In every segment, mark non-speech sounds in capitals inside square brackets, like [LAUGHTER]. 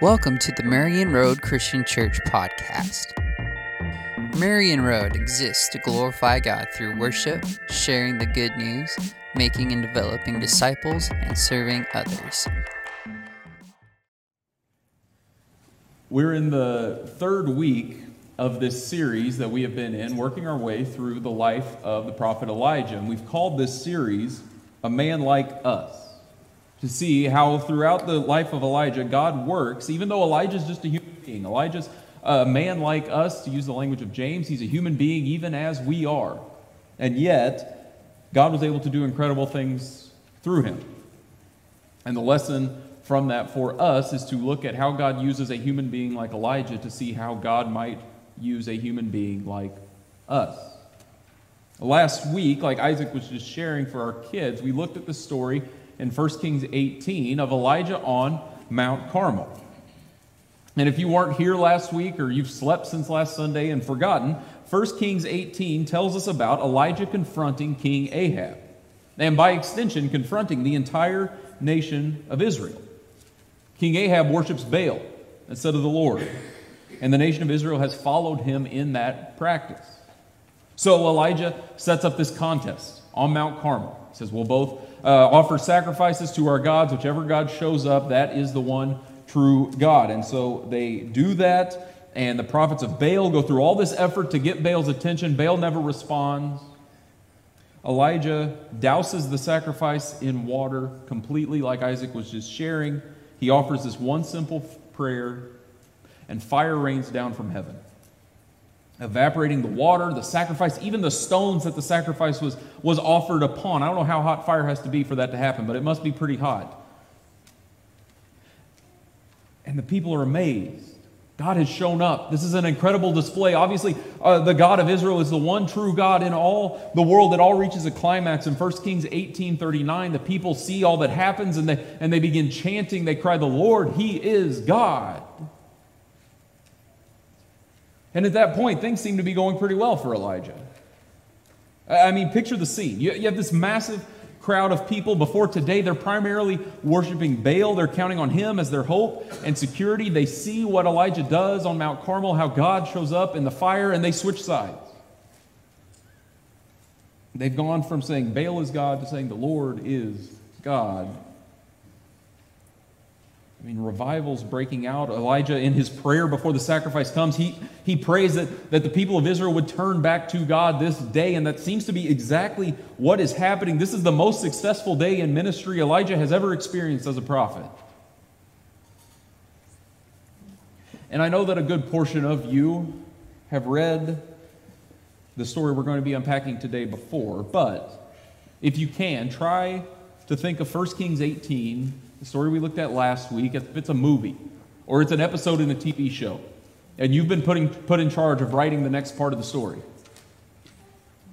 Welcome to the Marion Road Christian Church podcast. Marion Road exists to glorify God through worship, sharing the good news, making and developing disciples, and serving others. We're in the third week of this series that we have been in, working our way through the life of the prophet Elijah. And we've called this series A Man Like Us to see how throughout the life of Elijah, God works, even though Elijah's just a human being. Elijah's a man like us, to use the language of James. He's a human being, even as we are. And yet, God was able to do incredible things through him. And the lesson from that for us is to look at how God uses a human being like Elijah to see how God might use a human being like us. Last week, like Isaac was just sharing for our kids, we looked at the story in 1 Kings 18 of Elijah on Mount Carmel. And if you weren't here last week or you've slept since last Sunday and forgotten, 1 Kings 18 tells us about Elijah confronting King Ahab, and by extension, confronting the entire nation of Israel. King Ahab worships Baal instead of the Lord, and the nation of Israel has followed him in that practice. So Elijah sets up this contest on Mount Carmel. He says, We'll both uh, offer sacrifices to our gods. Whichever God shows up, that is the one true God. And so they do that, and the prophets of Baal go through all this effort to get Baal's attention. Baal never responds. Elijah douses the sacrifice in water completely, like Isaac was just sharing. He offers this one simple prayer, and fire rains down from heaven evaporating the water, the sacrifice, even the stones that the sacrifice was, was offered upon. I don't know how hot fire has to be for that to happen, but it must be pretty hot. And the people are amazed. God has shown up. This is an incredible display. Obviously, uh, the God of Israel is the one true God in all the world. It all reaches a climax in 1 Kings 18:39. The people see all that happens and they, and they begin chanting. They cry, "The Lord, He is God." And at that point, things seem to be going pretty well for Elijah. I mean, picture the scene. You, have this massive crowd of people. Before today, they're primarily worshiping Baal. They're counting on him as their hope and security. They see what Elijah does on Mount Carmel, how God shows up in the fire, and they switch sides. They've gone from saying Baal is God to saying the Lord is God. I mean, revival's breaking out. Elijah, in his prayer before the sacrifice comes, he, he prays that, that the people of Israel would turn back to God this day, and that seems to be exactly what is happening. This is the most successful day in ministry Elijah has ever experienced as a prophet. And I know that a good portion of you have read the story we're going to be unpacking today before, but if you can, try to think of 1 Kings 18 the story we looked at last week, if it's a movie or it's an episode in a TV show, and you've been putting, put in charge of writing the next part of the story.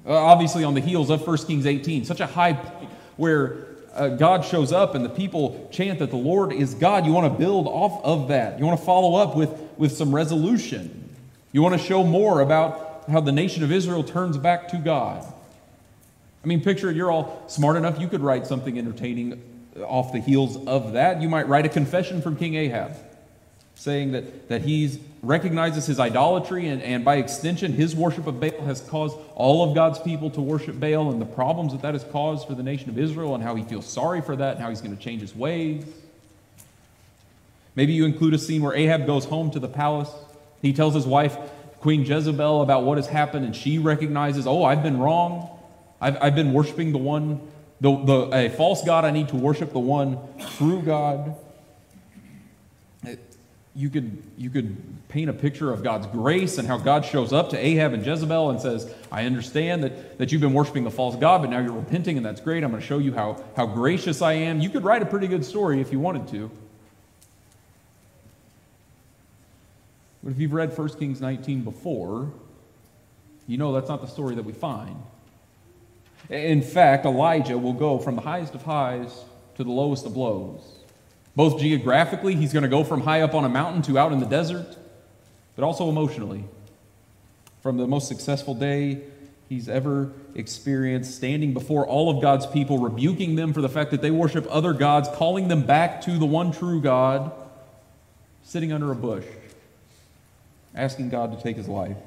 Uh, obviously, on the heels of 1 Kings 18, such a high point where uh, God shows up and the people chant that the Lord is God. You want to build off of that. You want to follow up with, with some resolution. You want to show more about how the nation of Israel turns back to God. I mean, picture you're all smart enough, you could write something entertaining off the heels of that, you might write a confession from King Ahab saying that, that he recognizes his idolatry and, and by extension his worship of Baal has caused all of God's people to worship Baal and the problems that that has caused for the nation of Israel and how he feels sorry for that and how he's going to change his ways. Maybe you include a scene where Ahab goes home to the palace. He tells his wife, Queen Jezebel, about what has happened, and she recognizes, oh, I've been wrong. I've, I've been worshiping the one the, the, a false God, I need to worship the one true God. You could, you could paint a picture of God's grace and how God shows up to Ahab and Jezebel and says, I understand that, that you've been worshiping the false God, but now you're repenting, and that's great. I'm going to show you how, how gracious I am. You could write a pretty good story if you wanted to. But if you've read 1 Kings 19 before, you know that's not the story that we find. In fact, Elijah will go from the highest of highs to the lowest of lows. Both geographically, he's going to go from high up on a mountain to out in the desert, but also emotionally. From the most successful day he's ever experienced, standing before all of God's people, rebuking them for the fact that they worship other gods, calling them back to the one true God, sitting under a bush, asking God to take his life.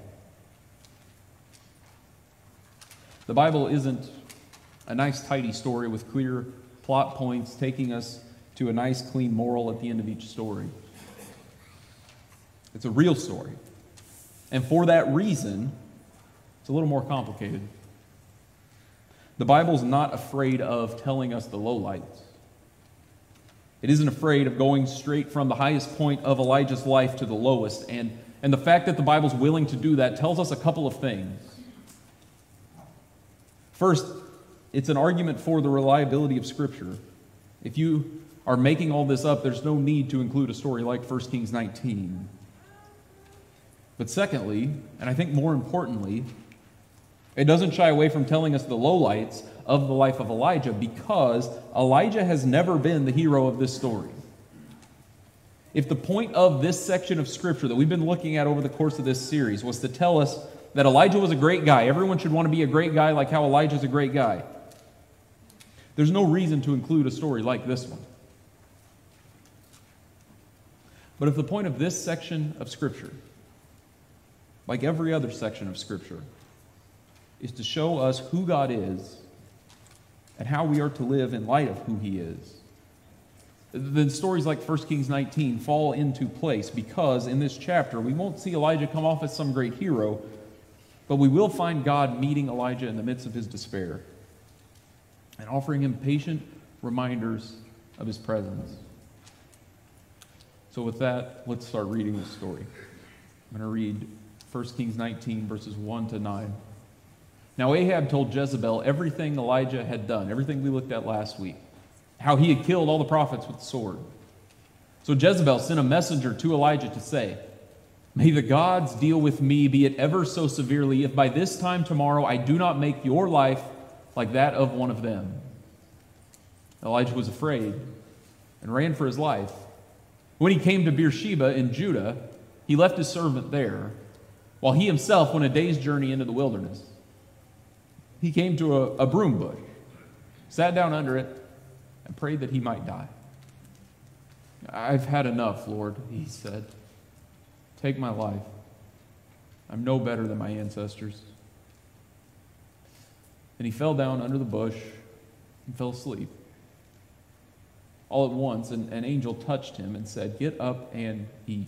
The Bible isn't a nice, tidy story with clear plot points taking us to a nice, clean moral at the end of each story. It's a real story. And for that reason, it's a little more complicated. The Bible's not afraid of telling us the lowlights. It isn't afraid of going straight from the highest point of Elijah's life to the lowest. And, and the fact that the Bible's willing to do that tells us a couple of things. First, it's an argument for the reliability of Scripture. If you are making all this up, there's no need to include a story like 1 Kings 19. But secondly, and I think more importantly, it doesn't shy away from telling us the lowlights of the life of Elijah because Elijah has never been the hero of this story. If the point of this section of Scripture that we've been looking at over the course of this series was to tell us that Elijah was a great guy, everyone should want to be a great guy like how Elijah's a great guy, there's no reason to include a story like this one. But if the point of this section of Scripture, like every other section of Scripture, is to show us who God is and how we are to live in light of who He is. Then stories like 1 Kings 19 fall into place because in this chapter we won't see Elijah come off as some great hero, but we will find God meeting Elijah in the midst of his despair and offering him patient reminders of his presence. So, with that, let's start reading the story. I'm going to read 1 Kings 19, verses 1 to 9. Now, Ahab told Jezebel everything Elijah had done, everything we looked at last week, how he had killed all the prophets with the sword. So Jezebel sent a messenger to Elijah to say, May the gods deal with me, be it ever so severely, if by this time tomorrow I do not make your life like that of one of them. Elijah was afraid and ran for his life. When he came to Beersheba in Judah, he left his servant there, while he himself went a day's journey into the wilderness he came to a, a broom bush, sat down under it, and prayed that he might die. I've had enough, Lord, he said. Take my life. I'm no better than my ancestors. And he fell down under the bush and fell asleep. All at once, an, an angel touched him and said, Get up and eat.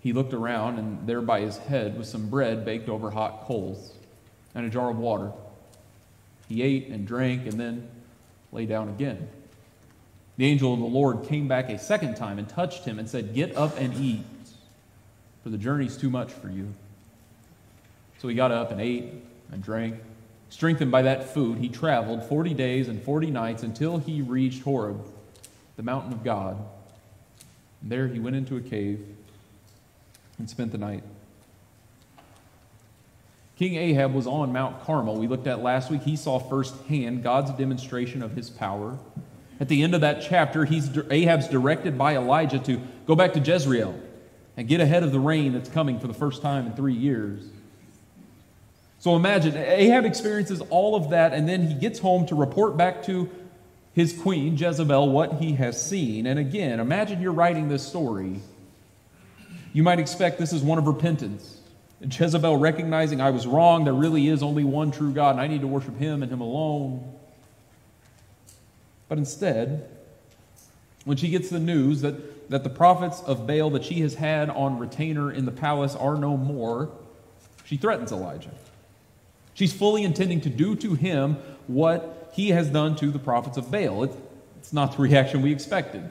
He looked around, and there by his head was some bread baked over hot coals and a jar of water. He ate and drank and then lay down again. The angel of the Lord came back a second time and touched him and said, Get up and eat, for the journey's too much for you. So he got up and ate and drank. Strengthened by that food, he traveled 40 days and 40 nights until he reached Horeb, the mountain of God. And there he went into a cave and spent the night. King Ahab was on Mount Carmel. We looked at last week. He saw firsthand God's demonstration of his power. At the end of that chapter, he's, Ahab's directed by Elijah to go back to Jezreel and get ahead of the rain that's coming for the first time in three years. So imagine, Ahab experiences all of that, and then he gets home to report back to his queen, Jezebel, what he has seen. And again, imagine you're writing this story. You might expect this is one of repentance. Jezebel recognizing I was wrong, there really is only one true God, and I need to worship him and him alone. But instead, when she gets the news that, that the prophets of Baal that she has had on retainer in the palace are no more, she threatens Elijah. She's fully intending to do to him what he has done to the prophets of Baal. It's, it's not the reaction we expected.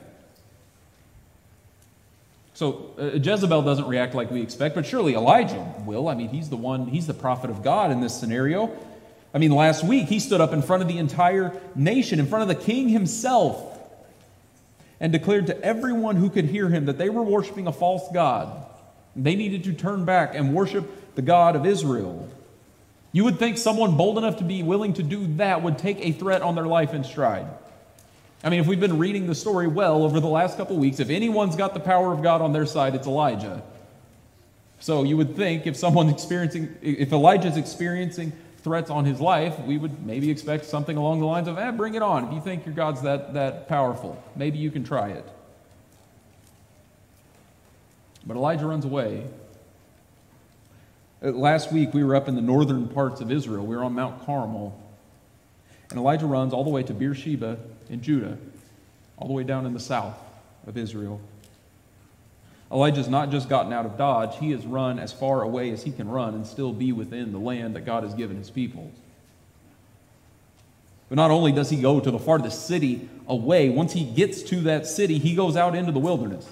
So uh, Jezebel doesn't react like we expect, but surely Elijah will. I mean, he's the one, he's the prophet of God in this scenario. I mean, last week he stood up in front of the entire nation, in front of the king himself, and declared to everyone who could hear him that they were worshiping a false God. They needed to turn back and worship the God of Israel. You would think someone bold enough to be willing to do that would take a threat on their life in stride. I mean, if we've been reading the story well over the last couple weeks, if anyone's got the power of God on their side, it's Elijah. So you would think if someone's experiencing, if Elijah's experiencing threats on his life, we would maybe expect something along the lines of, eh, bring it on. If you think your God's that, that powerful, maybe you can try it. But Elijah runs away. Uh, last week, we were up in the northern parts of Israel. We were on Mount Carmel. And Elijah runs all the way to Beersheba in Judah, all the way down in the south of Israel. Elijah's not just gotten out of Dodge, he has run as far away as he can run and still be within the land that God has given his people. But not only does he go to the farthest city away, once he gets to that city, he goes out into the wilderness.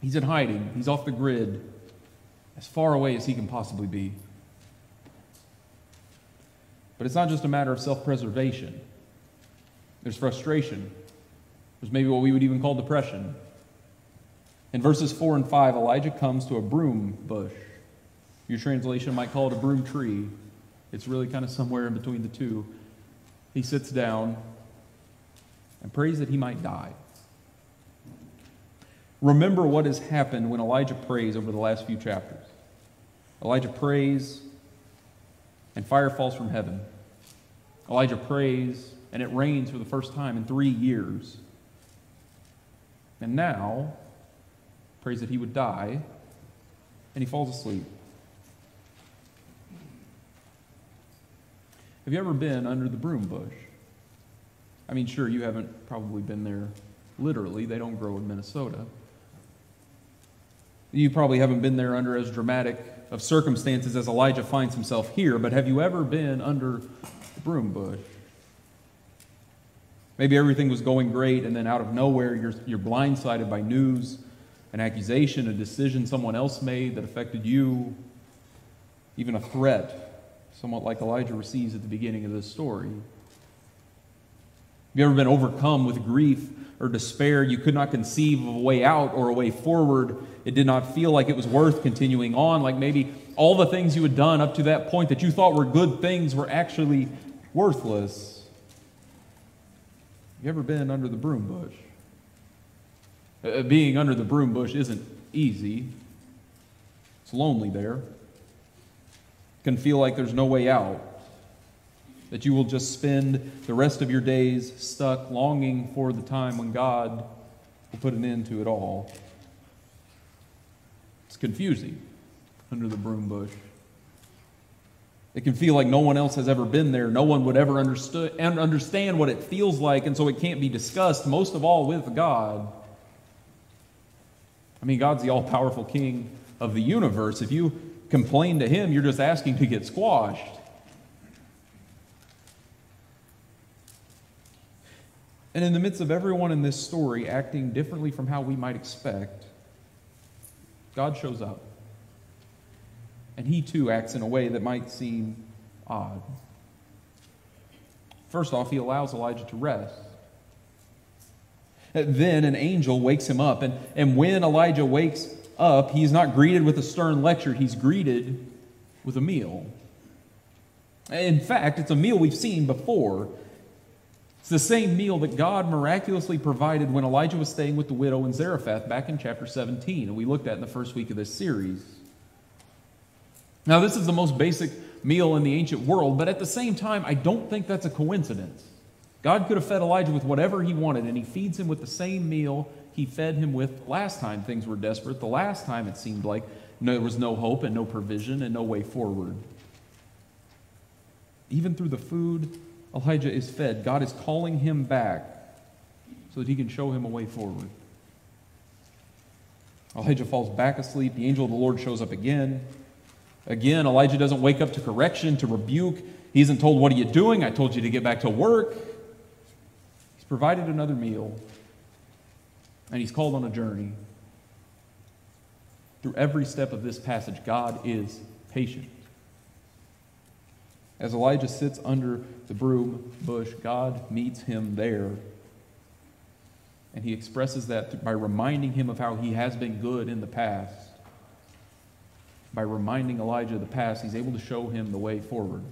He's in hiding, he's off the grid, as far away as he can possibly be. But it's not just a matter of self preservation, there's frustration, there's maybe what we would even call depression. In verses 4 and 5, Elijah comes to a broom bush. Your translation might call it a broom tree. It's really kind of somewhere in between the two. He sits down and prays that he might die. Remember what has happened when Elijah prays over the last few chapters. Elijah prays, and fire falls from heaven. Elijah prays, and it rains for the first time in three years. And now, prays that he would die, and he falls asleep. Have you ever been under the broom bush? I mean, sure, you haven't probably been there literally, they don't grow in Minnesota. You probably haven't been there under as dramatic of circumstances as Elijah finds himself here, but have you ever been under the broom bush? Maybe everything was going great, and then out of nowhere, you're, you're blindsided by news, an accusation, a decision someone else made that affected you, even a threat, somewhat like Elijah receives at the beginning of this story. Have you ever been overcome with grief or despair? You could not conceive of a way out or a way forward. It did not feel like it was worth continuing on, like maybe all the things you had done up to that point that you thought were good things were actually worthless. You ever been under the broom bush? Uh, being under the broom bush isn't easy. It's lonely there. It can feel like there's no way out. That you will just spend the rest of your days stuck longing for the time when God will put an end to it all. It's confusing under the broom bush. It can feel like no one else has ever been there. No one would ever understood, and understand what it feels like, and so it can't be discussed, most of all with God. I mean, God's the all powerful king of the universe. If you complain to him, you're just asking to get squashed. And in the midst of everyone in this story acting differently from how we might expect, God shows up and he too acts in a way that might seem odd. First off, he allows Elijah to rest. Then an angel wakes him up, and, and when Elijah wakes up, he's not greeted with a stern lecture, he's greeted with a meal. In fact, it's a meal we've seen before. It's the same meal that God miraculously provided when Elijah was staying with the widow in Zarephath back in chapter 17, and we looked at in the first week of this series. Now, this is the most basic meal in the ancient world, but at the same time, I don't think that's a coincidence. God could have fed Elijah with whatever he wanted, and he feeds him with the same meal he fed him with last time things were desperate, the last time it seemed like there was no hope and no provision and no way forward. Even through the food Elijah is fed, God is calling him back so that he can show him a way forward. Elijah falls back asleep. The angel of the Lord shows up again. Again, Elijah doesn't wake up to correction, to rebuke. He isn't told, What are you doing? I told you to get back to work. Provided another meal, and he's called on a journey. Through every step of this passage, God is patient. As Elijah sits under the broom bush, God meets him there. And he expresses that by reminding him of how he has been good in the past by reminding Elijah of the past, he's able to show him the way forward.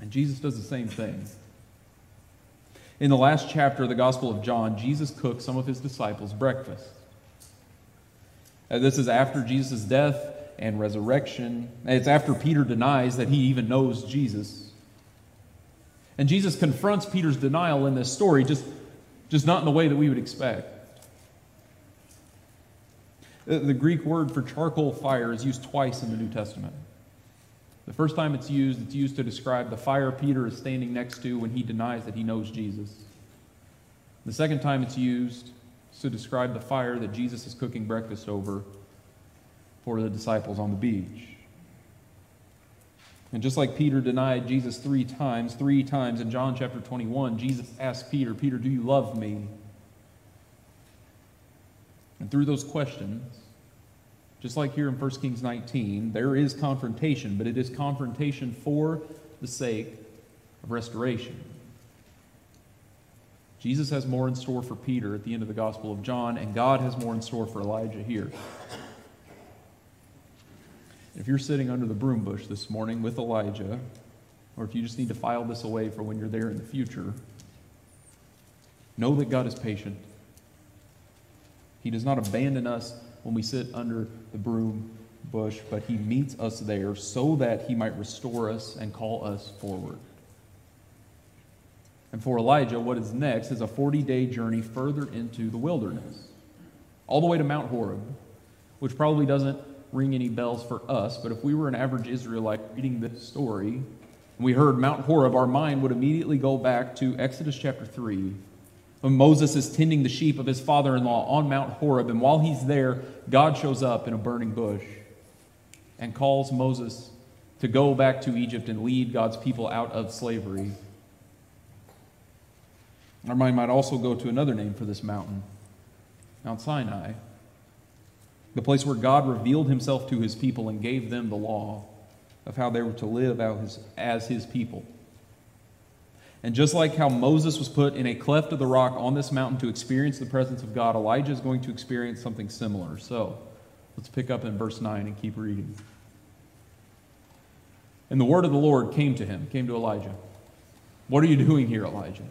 And Jesus does the same thing. In the last chapter of the Gospel of John, Jesus cooks some of his disciples breakfast. Uh, this is after Jesus' death and resurrection. It's after Peter denies that he even knows Jesus. And Jesus confronts Peter's denial in this story, just just not in the way that we would expect. The Greek word for charcoal fire is used twice in the New Testament. The first time it's used, it's used to describe the fire Peter is standing next to when he denies that he knows Jesus. The second time it's used to describe the fire that Jesus is cooking breakfast over for the disciples on the beach. And just like Peter denied Jesus three times, three times in John chapter 21, Jesus asked Peter, Peter, do you love me? And through those questions, just like here in 1 Kings 19, there is confrontation, but it is confrontation for the sake of restoration. Jesus has more in store for Peter at the end of the Gospel of John, and God has more in store for Elijah here. If you're sitting under the broom bush this morning with Elijah, or if you just need to file this away for when you're there in the future, know that God is patient. He does not abandon us when we sit under the broom bush, but He meets us there so that He might restore us and call us forward. And for Elijah, what is next is a 40 day journey further into the wilderness, all the way to Mount Horeb, which probably doesn't ring any bells for us, but if we were an average Israelite reading this story, and we heard Mount Horeb, our mind would immediately go back to Exodus chapter 3, when Moses is tending the sheep of his father in law on Mount Horeb. And while he's there, God shows up in a burning bush and calls Moses to go back to Egypt and lead God's people out of slavery. Our mind might also go to another name for this mountain Mount Sinai, the place where God revealed himself to his people and gave them the law of how they were to live as his people. And just like how Moses was put in a cleft of the rock on this mountain to experience the presence of God, Elijah is going to experience something similar. So let's pick up in verse 9 and keep reading. And the word of the Lord came to him, came to Elijah. What are you doing here, Elijah?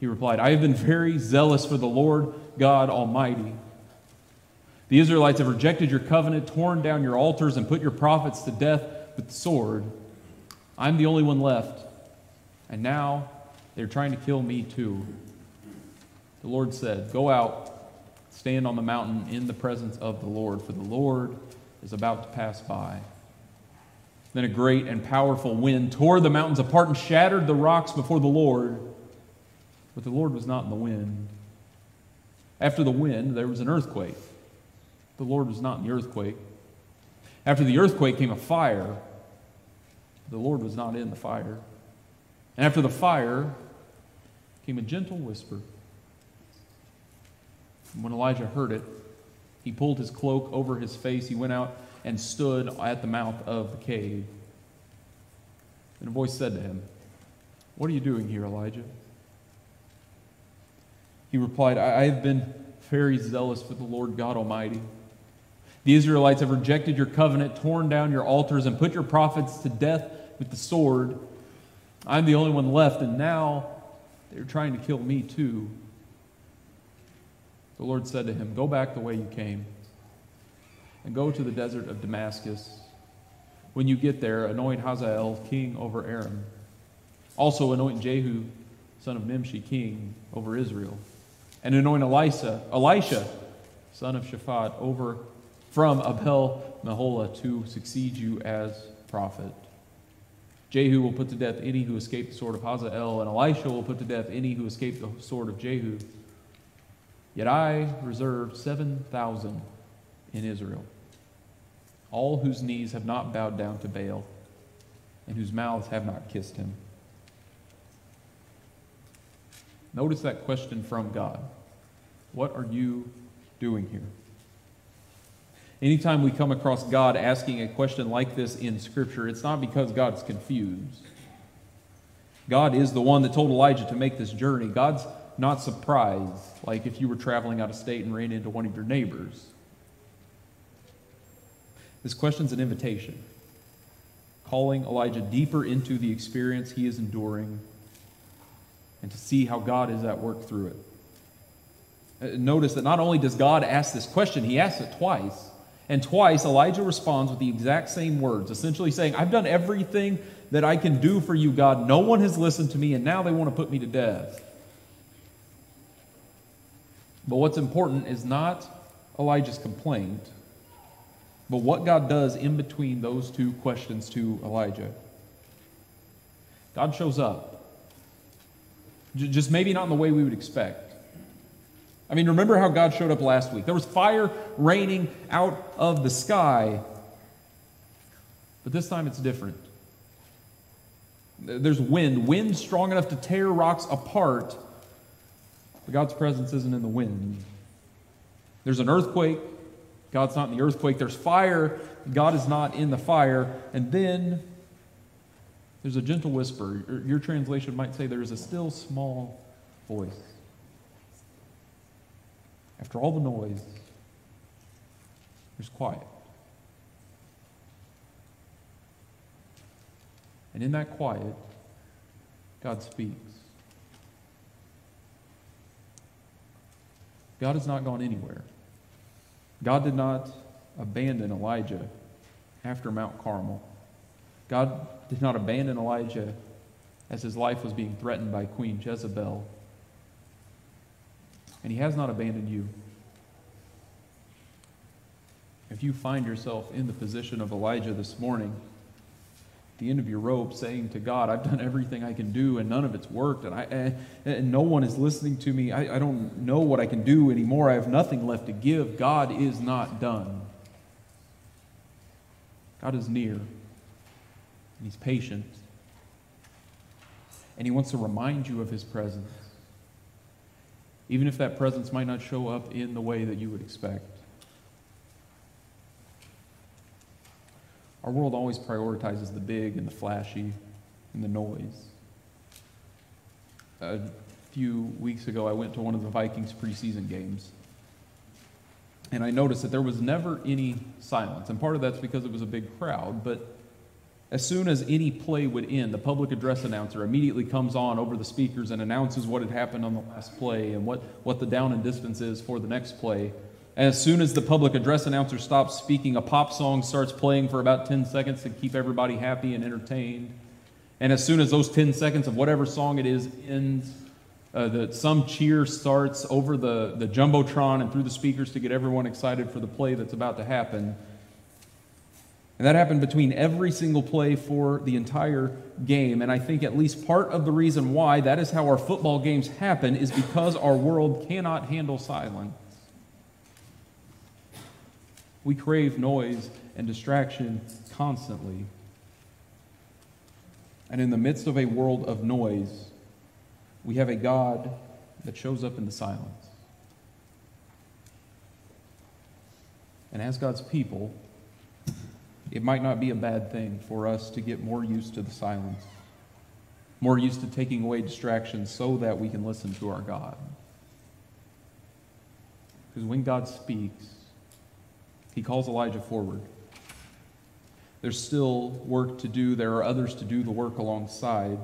He replied, I have been very zealous for the Lord God Almighty. The Israelites have rejected your covenant, torn down your altars, and put your prophets to death with the sword. I'm the only one left and now they're trying to kill me too. The Lord said, Go out, stand on the mountain in the presence of the Lord, for the Lord is about to pass by. Then a great and powerful wind tore the mountains apart and shattered the rocks before the Lord. But the Lord was not in the wind. After the wind, there was an earthquake. The Lord was not in the earthquake. After the earthquake came a fire. The Lord was not in the fire. And after the fire came a gentle whisper. And when Elijah heard it, he pulled his cloak over his face. He went out and stood at the mouth of the cave. And a voice said to him, What are you doing here, Elijah? He replied, I have been very zealous for the Lord God Almighty. The Israelites have rejected your covenant, torn down your altars, and put your prophets to death with the sword. I'm the only one left, and now they're trying to kill me too. The Lord said to him, Go back the way you came, and go to the desert of Damascus. When you get there, anoint Hazael king over Aram. Also anoint Jehu, son of Nimshi, king over Israel. And anoint Elisha, Elisha, son of Shaphat, over from Abel Meholah to succeed you as prophet. Jehu will put to death any who escape the sword of Hazael, and Elisha will put to death any who escape the sword of Jehu. Yet I reserved 7,000 in Israel, all whose knees have not bowed down to Baal, and whose mouths have not kissed him. Notice that question from God What are you doing here? Anytime we come across God asking a question like this in Scripture, it's not because God's confused. God is the one that told Elijah to make this journey. God's not surprised, like if you were traveling out of state and ran into one of your neighbors. This question's an invitation, calling Elijah deeper into the experience he is enduring and to see how God is at work through it. Uh, notice that not only does God ask this question, he asks it twice. And twice, Elijah responds with the exact same words, essentially saying, I've done everything that I can do for you, God. No one has listened to me, and now they want to put me to death. But what's important is not Elijah's complaint, but what God does in between those two questions to Elijah. God shows up. Just maybe not in the way we would expect. I mean, remember how God showed up last week? There was fire raining out of the sky. But this time it's different. There's wind, wind strong enough to tear rocks apart. But God's presence isn't in the wind. There's an earthquake. God's not in the earthquake. There's fire. God is not in the fire. And then there's a gentle whisper. Your translation might say there's a still small voice. After all the noise, there's quiet. And in that quiet, God speaks. God has not gone anywhere. God did not abandon Elijah after Mount Carmel. God did not abandon Elijah as his life was being threatened by Queen Jezebel. And he has not abandoned you. If you find yourself in the position of Elijah this morning, at the end of your rope, saying to God, I've done everything I can do and none of it's worked, and, I, and, and no one is listening to me, I, I don't know what I can do anymore, I have nothing left to give, God is not done. God is near, and He's patient, and He wants to remind you of His presence even if that presence might not show up in the way that you would expect. Our world always prioritizes the big and the flashy and the noise. A few weeks ago, I went to one of the Vikings preseason games. And I noticed that there was never any silence. And part of that's because it was a big crowd, but as soon as any play would end, the public address announcer immediately comes on over the speakers and announces what had happened on the last play and what, what the down and distance is for the next play. And as soon as the public address announcer stops speaking, a pop song starts playing for about 10 seconds to keep everybody happy and entertained. And as soon as those 10 seconds of whatever song it is ends, uh, the, some cheer starts over the, the Jumbotron and through the speakers to get everyone excited for the play that's about to happen. And that happened between every single play for the entire game. And I think at least part of the reason why that is how our football games happen is because our world cannot handle silence. We crave noise and distraction constantly. And in the midst of a world of noise, we have a God that shows up in the silence. And as God's people, it might not be a bad thing for us to get more used to the silence, more used to taking away distractions so that we can listen to our God. Because when God speaks, he calls Elijah forward. There's still work to do, there are others to do the work alongside.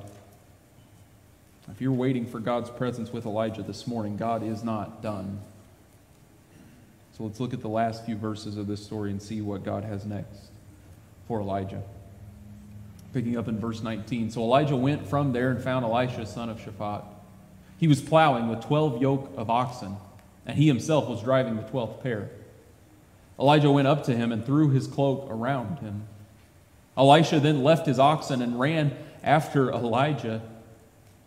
If you're waiting for God's presence with Elijah this morning, God is not done. So let's look at the last few verses of this story and see what God has next for Elijah. Picking up in verse 19. So Elijah went from there and found Elisha, son of Shaphat. He was plowing with 12 yoke of oxen, and he himself was driving the 12th pair. Elijah went up to him and threw his cloak around him. Elisha then left his oxen and ran after Elijah.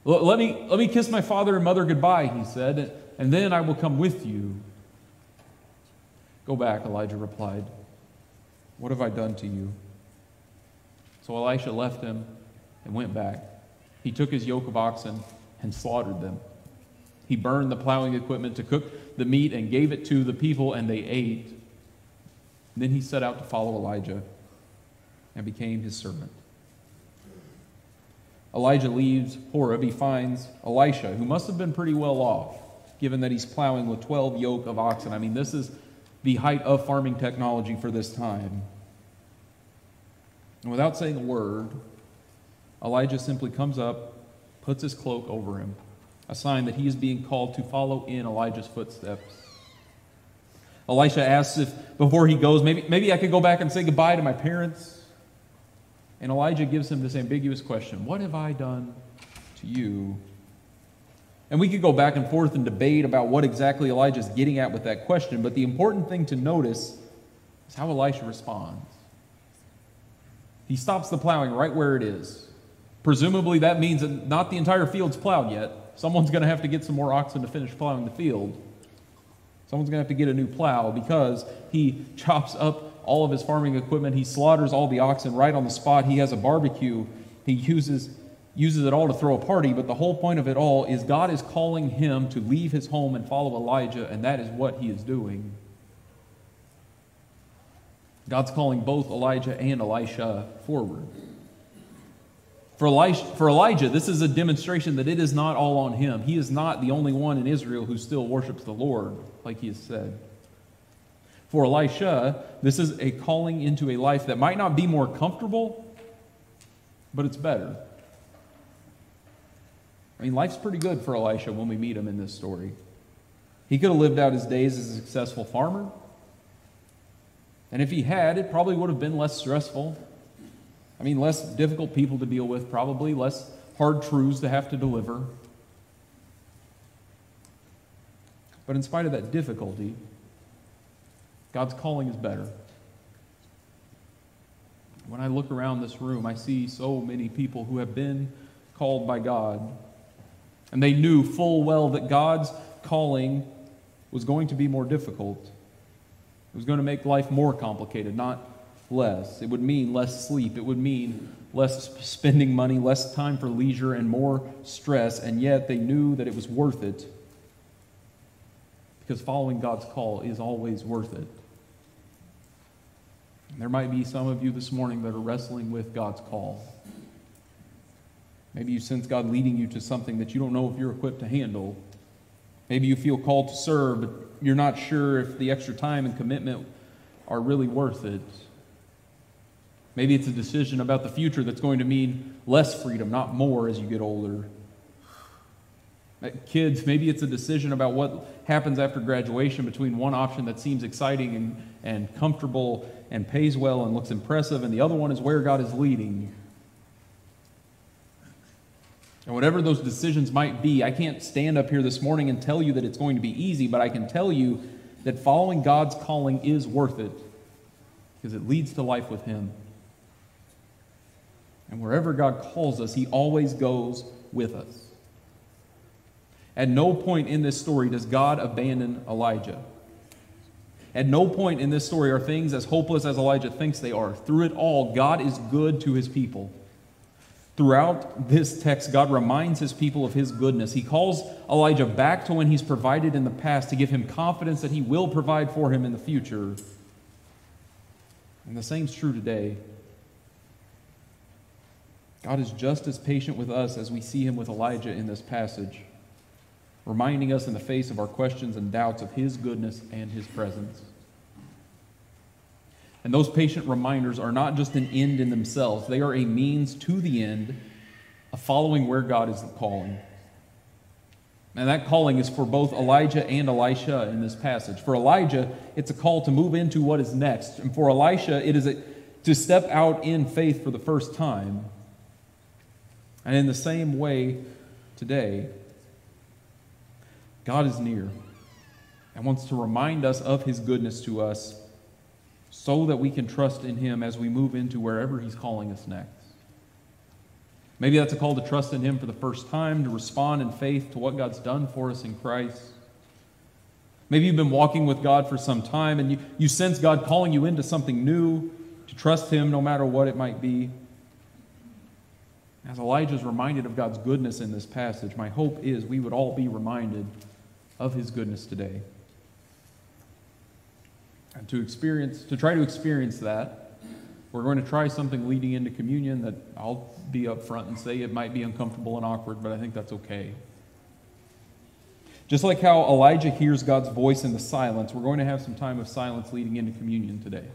Let me, let me kiss my father and mother goodbye, he said, and then I will come with you. Go back, Elijah replied. What have I done to you? So Elisha left them and went back. He took his yoke of oxen and slaughtered them. He burned the plowing equipment to cook the meat and gave it to the people, and they ate. then he set out to follow Elijah and became his servant. Elijah leaves Horeb. He finds Elisha, who must have been pretty well off, given that he's plowing with 12 yoke of oxen. I mean, this is the height of farming technology for this time. And without saying a word, Elijah simply comes up, puts his cloak over him, a sign that he is being called to follow in Elijah's footsteps. Elisha asks if before he goes, maybe, maybe I could go back and say goodbye to my parents. And Elijah gives him this ambiguous question What have I done to you? And we could go back and forth and debate about what exactly Elijah is getting at with that question, but the important thing to notice is how Elisha responds. He stops the plowing right where it is. Presumably, that means that not the entire field's plowed yet. Someone's going to have to get some more oxen to finish plowing the field. Someone's going to have to get a new plow because he [LAUGHS] chops up all of his farming equipment. He slaughters all the oxen right on the spot. He has a barbecue. He uses, uses it all to throw a party. But the whole point of it all is God is calling him to leave his home and follow Elijah, and that is what he is doing. God's calling both Elijah and Elisha forward. For Elijah, for Elijah, this is a demonstration that it is not all on him. He is not the only one in Israel who still worships the Lord, like he has said. For Elisha, this is a calling into a life that might not be more comfortable, but it's better. I mean, life's pretty good for Elisha when we meet him in this story. He could have lived out his days as a successful farmer. And if he had, it probably would have been less stressful. I mean, less difficult people to deal with, probably, less hard truths to have to deliver. But in spite of that difficulty, God's calling is better. When I look around this room, I see so many people who have been called by God. And they knew full well that God's calling was going to be more difficult. It was going to make life more complicated, not less. It would mean less sleep. It would mean less spending money, less time for leisure, and more stress. And yet they knew that it was worth it because following God's call is always worth it. There might be some of you this morning that are wrestling with God's call. Maybe you sense God leading you to something that you don't know if you're equipped to handle. Maybe you feel called to serve, you're not sure if the extra time and commitment are really worth it. Maybe it's a decision about the future that's going to mean less freedom, not more as you get older. Uh, kids, maybe it's a decision about what happens after graduation between one option that seems exciting and, and comfortable and pays well and looks impressive, and the other one is where God is leading. And whatever those decisions might be, I can't stand up here this morning and tell you that it's going to be easy, but I can tell you that following God's calling is worth it because it leads to life with Him. And wherever God calls us, He always goes with us. At no point in this story does God abandon Elijah. At no point in this story are things as hopeless as Elijah thinks they are. Through it all, God is good to his people. Throughout this text, God reminds his people of his goodness. He calls Elijah back to when he's provided in the past to give him confidence that he will provide for him in the future. And the same is true today. God is just as patient with us as we see him with Elijah in this passage reminding us in the face of our questions and doubts of His goodness and His presence. And those patient reminders are not just an end in themselves, they are a means to the end of following where God is calling. And that calling is for both Elijah and Elisha in this passage. For Elijah, it's a call to move into what is next. And for Elisha, it is a, to step out in faith for the first time. And in the same way today, God is near and wants to remind us of his goodness to us so that we can trust in him as we move into wherever he's calling us next. Maybe that's a call to trust in him for the first time, to respond in faith to what God's done for us in Christ. Maybe you've been walking with God for some time and you, you sense God calling you into something new, to trust him no matter what it might be. As Elijah is reminded of God's goodness in this passage, my hope is we would all be reminded of his goodness today. And to experience, to try to experience that, we're going to try something leading into communion that I'll be upfront and say it might be uncomfortable and awkward, but I think that's okay. Just like how Elijah hears God's voice in the silence, we're going to have some time of silence leading into communion today.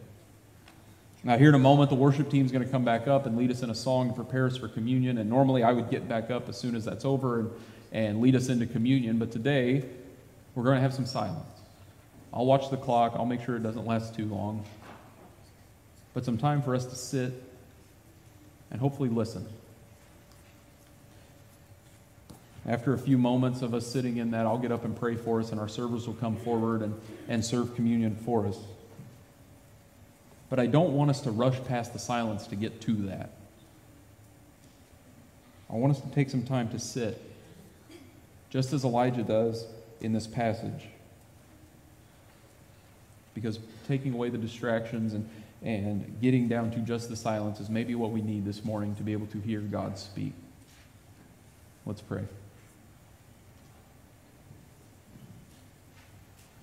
Now, here in a moment, the worship team is going to come back up and lead us in a song to prepare us for communion. And normally I would get back up as soon as that's over and, and lead us into communion. But today, we're going to have some silence. I'll watch the clock. I'll make sure it doesn't last too long. But some time for us to sit and hopefully listen. After a few moments of us sitting in that, I'll get up and pray for us, and our servers will come forward and, and serve communion for us. But I don't want us to rush past the silence to get to that. I want us to take some time to sit, just as Elijah does in this passage. Because taking away the distractions and, and getting down to just the silence is maybe what we need this morning to be able to hear God speak. Let's pray.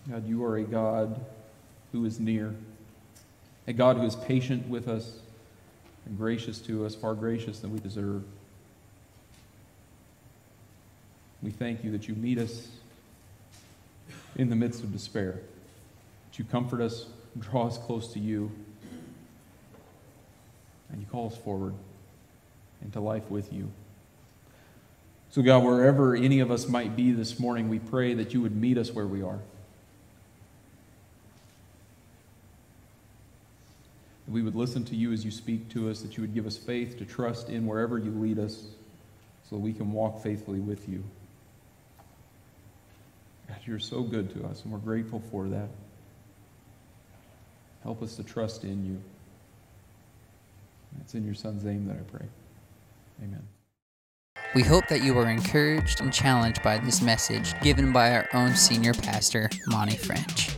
God, you are a God who is near, a God who is patient with us and gracious to us, far gracious than we deserve. We thank you that you meet us in the midst of despair, that you comfort us, [LAUGHS] draw us close to you, and you call us forward into life with you. So, God, wherever any of us might be this morning, we pray that you would meet us where we are. That we would listen to you as you speak to us, that you would give us faith to trust in wherever you lead us so that we can walk faithfully with you. God, you're so good to us, and we're grateful for that. Help us to trust in you. It's in your Son's name that I pray. Amen. We hope that you were encouraged and challenged by this message given by our own senior pastor, Monty French.